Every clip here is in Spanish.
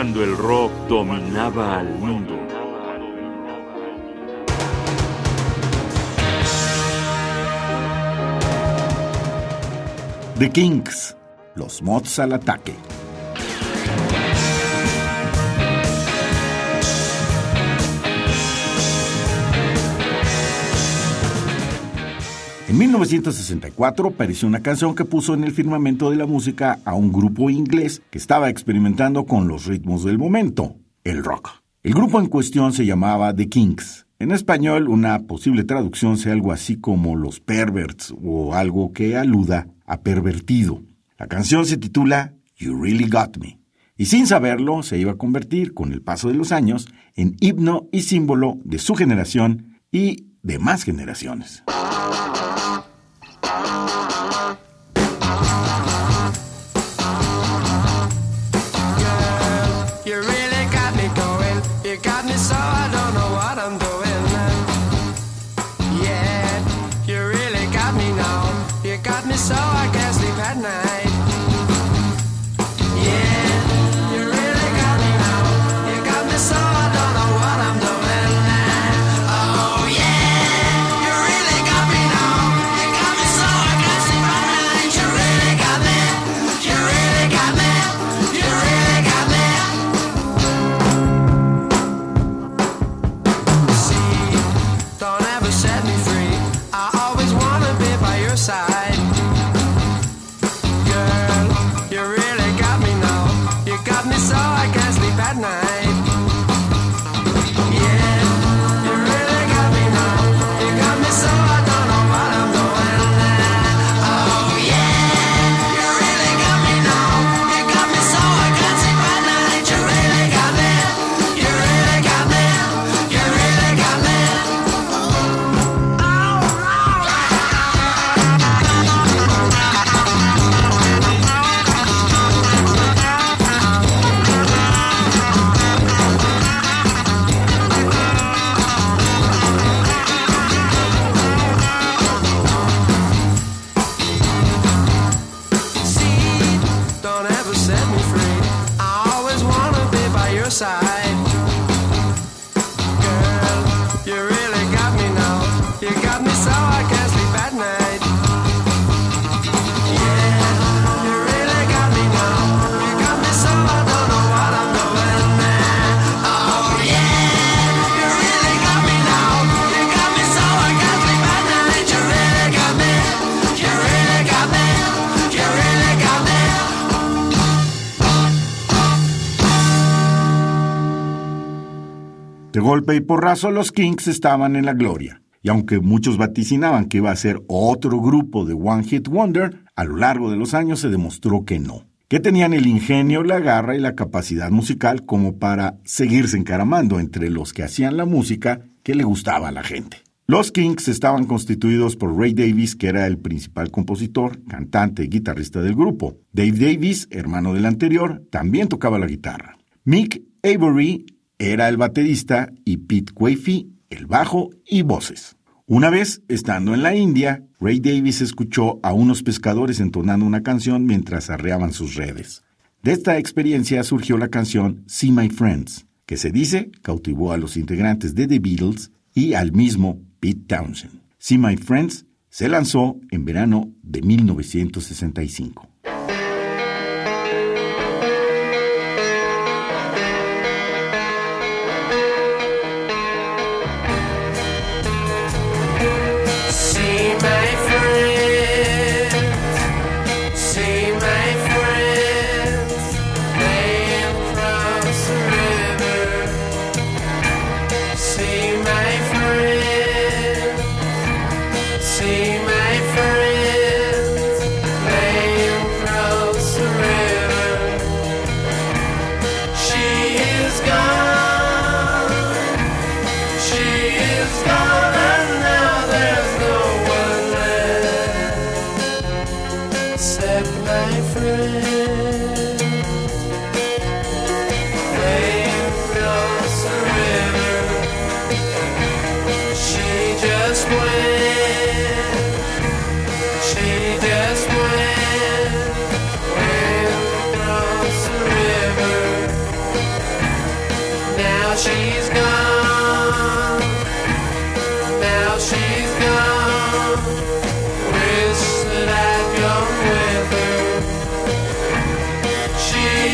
cuando el rock dominaba al mundo. The Kings, los mods al ataque. En 1964 apareció una canción que puso en el firmamento de la música a un grupo inglés que estaba experimentando con los ritmos del momento, el rock. El grupo en cuestión se llamaba The Kings. En español, una posible traducción sea algo así como los perverts o algo que aluda a pervertido. La canción se titula You Really Got Me y sin saberlo se iba a convertir con el paso de los años en himno y símbolo de su generación y de más generaciones. De golpe y porrazo los Kings estaban en la gloria. Y aunque muchos vaticinaban que iba a ser otro grupo de One Hit Wonder, a lo largo de los años se demostró que no. Que tenían el ingenio, la garra y la capacidad musical como para seguirse encaramando entre los que hacían la música que le gustaba a la gente. Los Kings estaban constituidos por Ray Davis, que era el principal compositor, cantante y guitarrista del grupo. Dave Davis, hermano del anterior, también tocaba la guitarra. Mick Avery era el baterista y Pete Quaife el bajo y voces. Una vez, estando en la India, Ray Davis escuchó a unos pescadores entonando una canción mientras arreaban sus redes. De esta experiencia surgió la canción See My Friends, que se dice cautivó a los integrantes de The Beatles y al mismo Pete Townshend. See My Friends se lanzó en verano de 1965.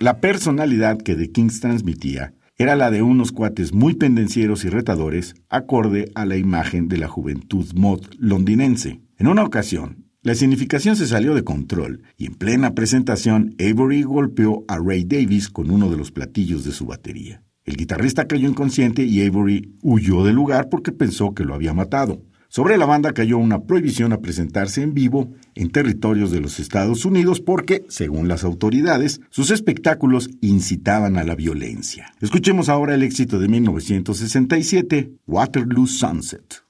La personalidad que The Kings transmitía era la de unos cuates muy pendencieros y retadores, acorde a la imagen de la juventud mod londinense. En una ocasión, la significación se salió de control y en plena presentación Avery golpeó a Ray Davis con uno de los platillos de su batería. El guitarrista cayó inconsciente y Avery huyó del lugar porque pensó que lo había matado. Sobre la banda cayó una prohibición a presentarse en vivo en territorios de los Estados Unidos porque, según las autoridades, sus espectáculos incitaban a la violencia. Escuchemos ahora el éxito de 1967, Waterloo Sunset.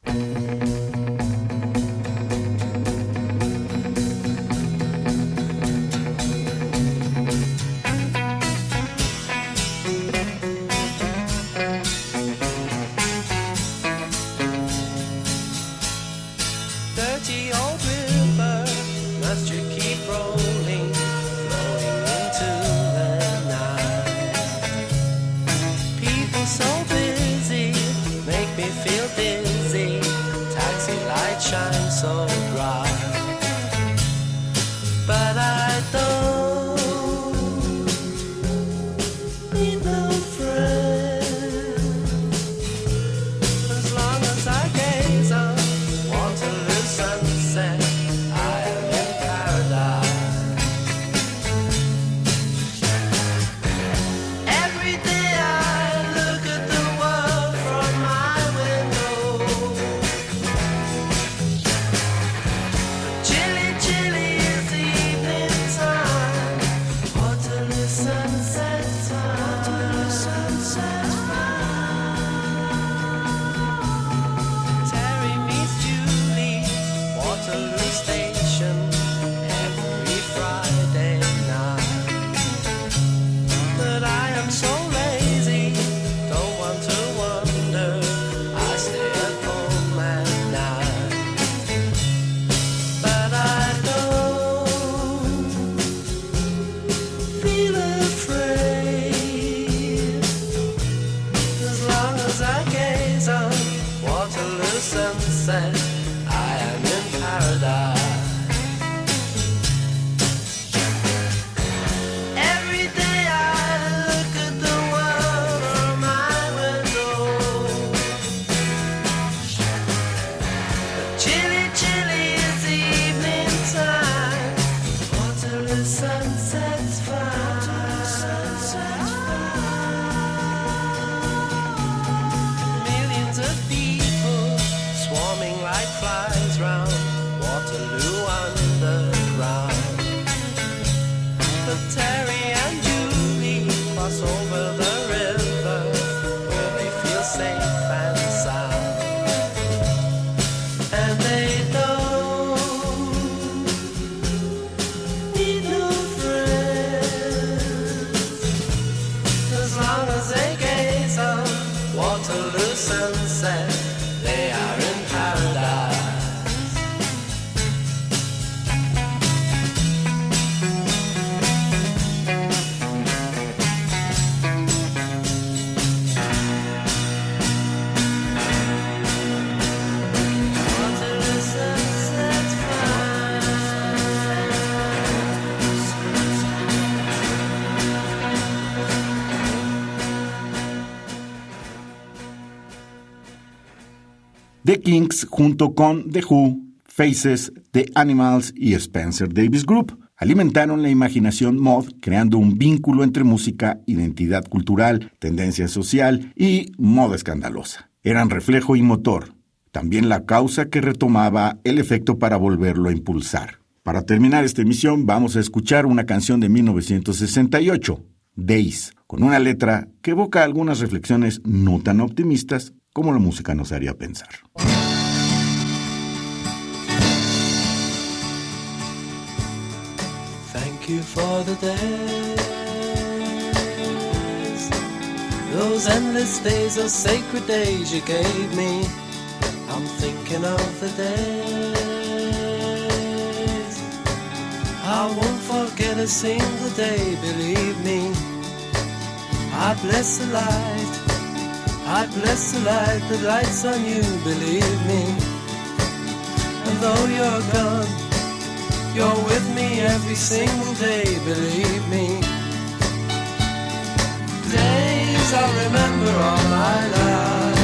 soul. The Kings junto con The Who, Faces, The Animals y Spencer Davis Group. alimentaron la imaginación mod creando un vínculo entre música, identidad cultural, tendencia social y moda escandalosa. Eran reflejo y motor, también la causa que retomaba el efecto para volverlo a impulsar. Para terminar esta emisión vamos a escuchar una canción de 1968, Days, con una letra que evoca algunas reflexiones no tan optimistas como la música nos haría pensar. Thank you for the days, those endless days, those sacred days you gave me. I'm thinking of the days. I won't forget a single day, believe me. I bless the light. I bless the light that lights on you, believe me. And though you're gone, you're with me every single day, believe me. Days I'll remember all my life.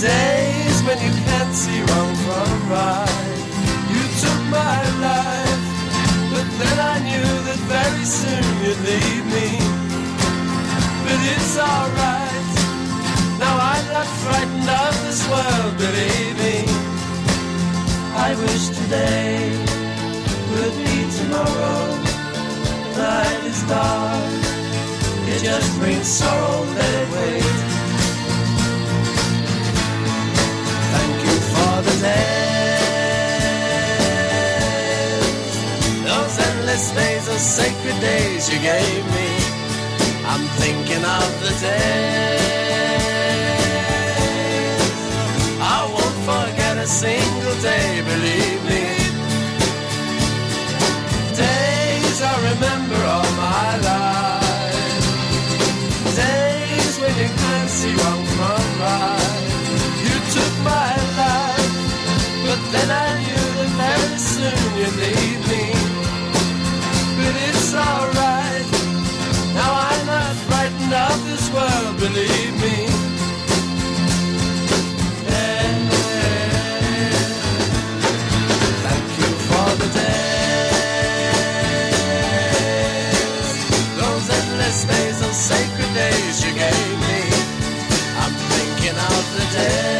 Days when you can't see wrong from right. You took my life, today would be tomorrow. The night is dark, it just brings sorrow, let it wait. Thank you for the days, those endless days, those sacred days you gave me. I'm thinking of the days. Single day, believe me. Days I remember all my life. Days when you can't see wrong days, those sacred days you gave me. I'm thinking of the days.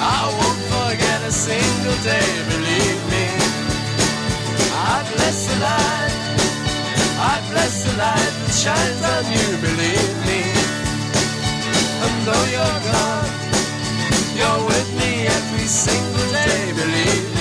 I won't forget a single day, believe me. I bless the light. I bless the light that shines on you, believe me. And though you're gone, you're with me every single day, believe me.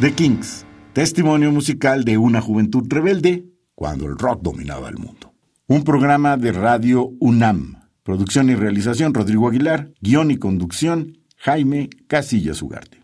The Kings, testimonio musical de una juventud rebelde cuando el rock dominaba el mundo. Un programa de radio UNAM. Producción y realización Rodrigo Aguilar. Guión y conducción Jaime Casillas Ugarte.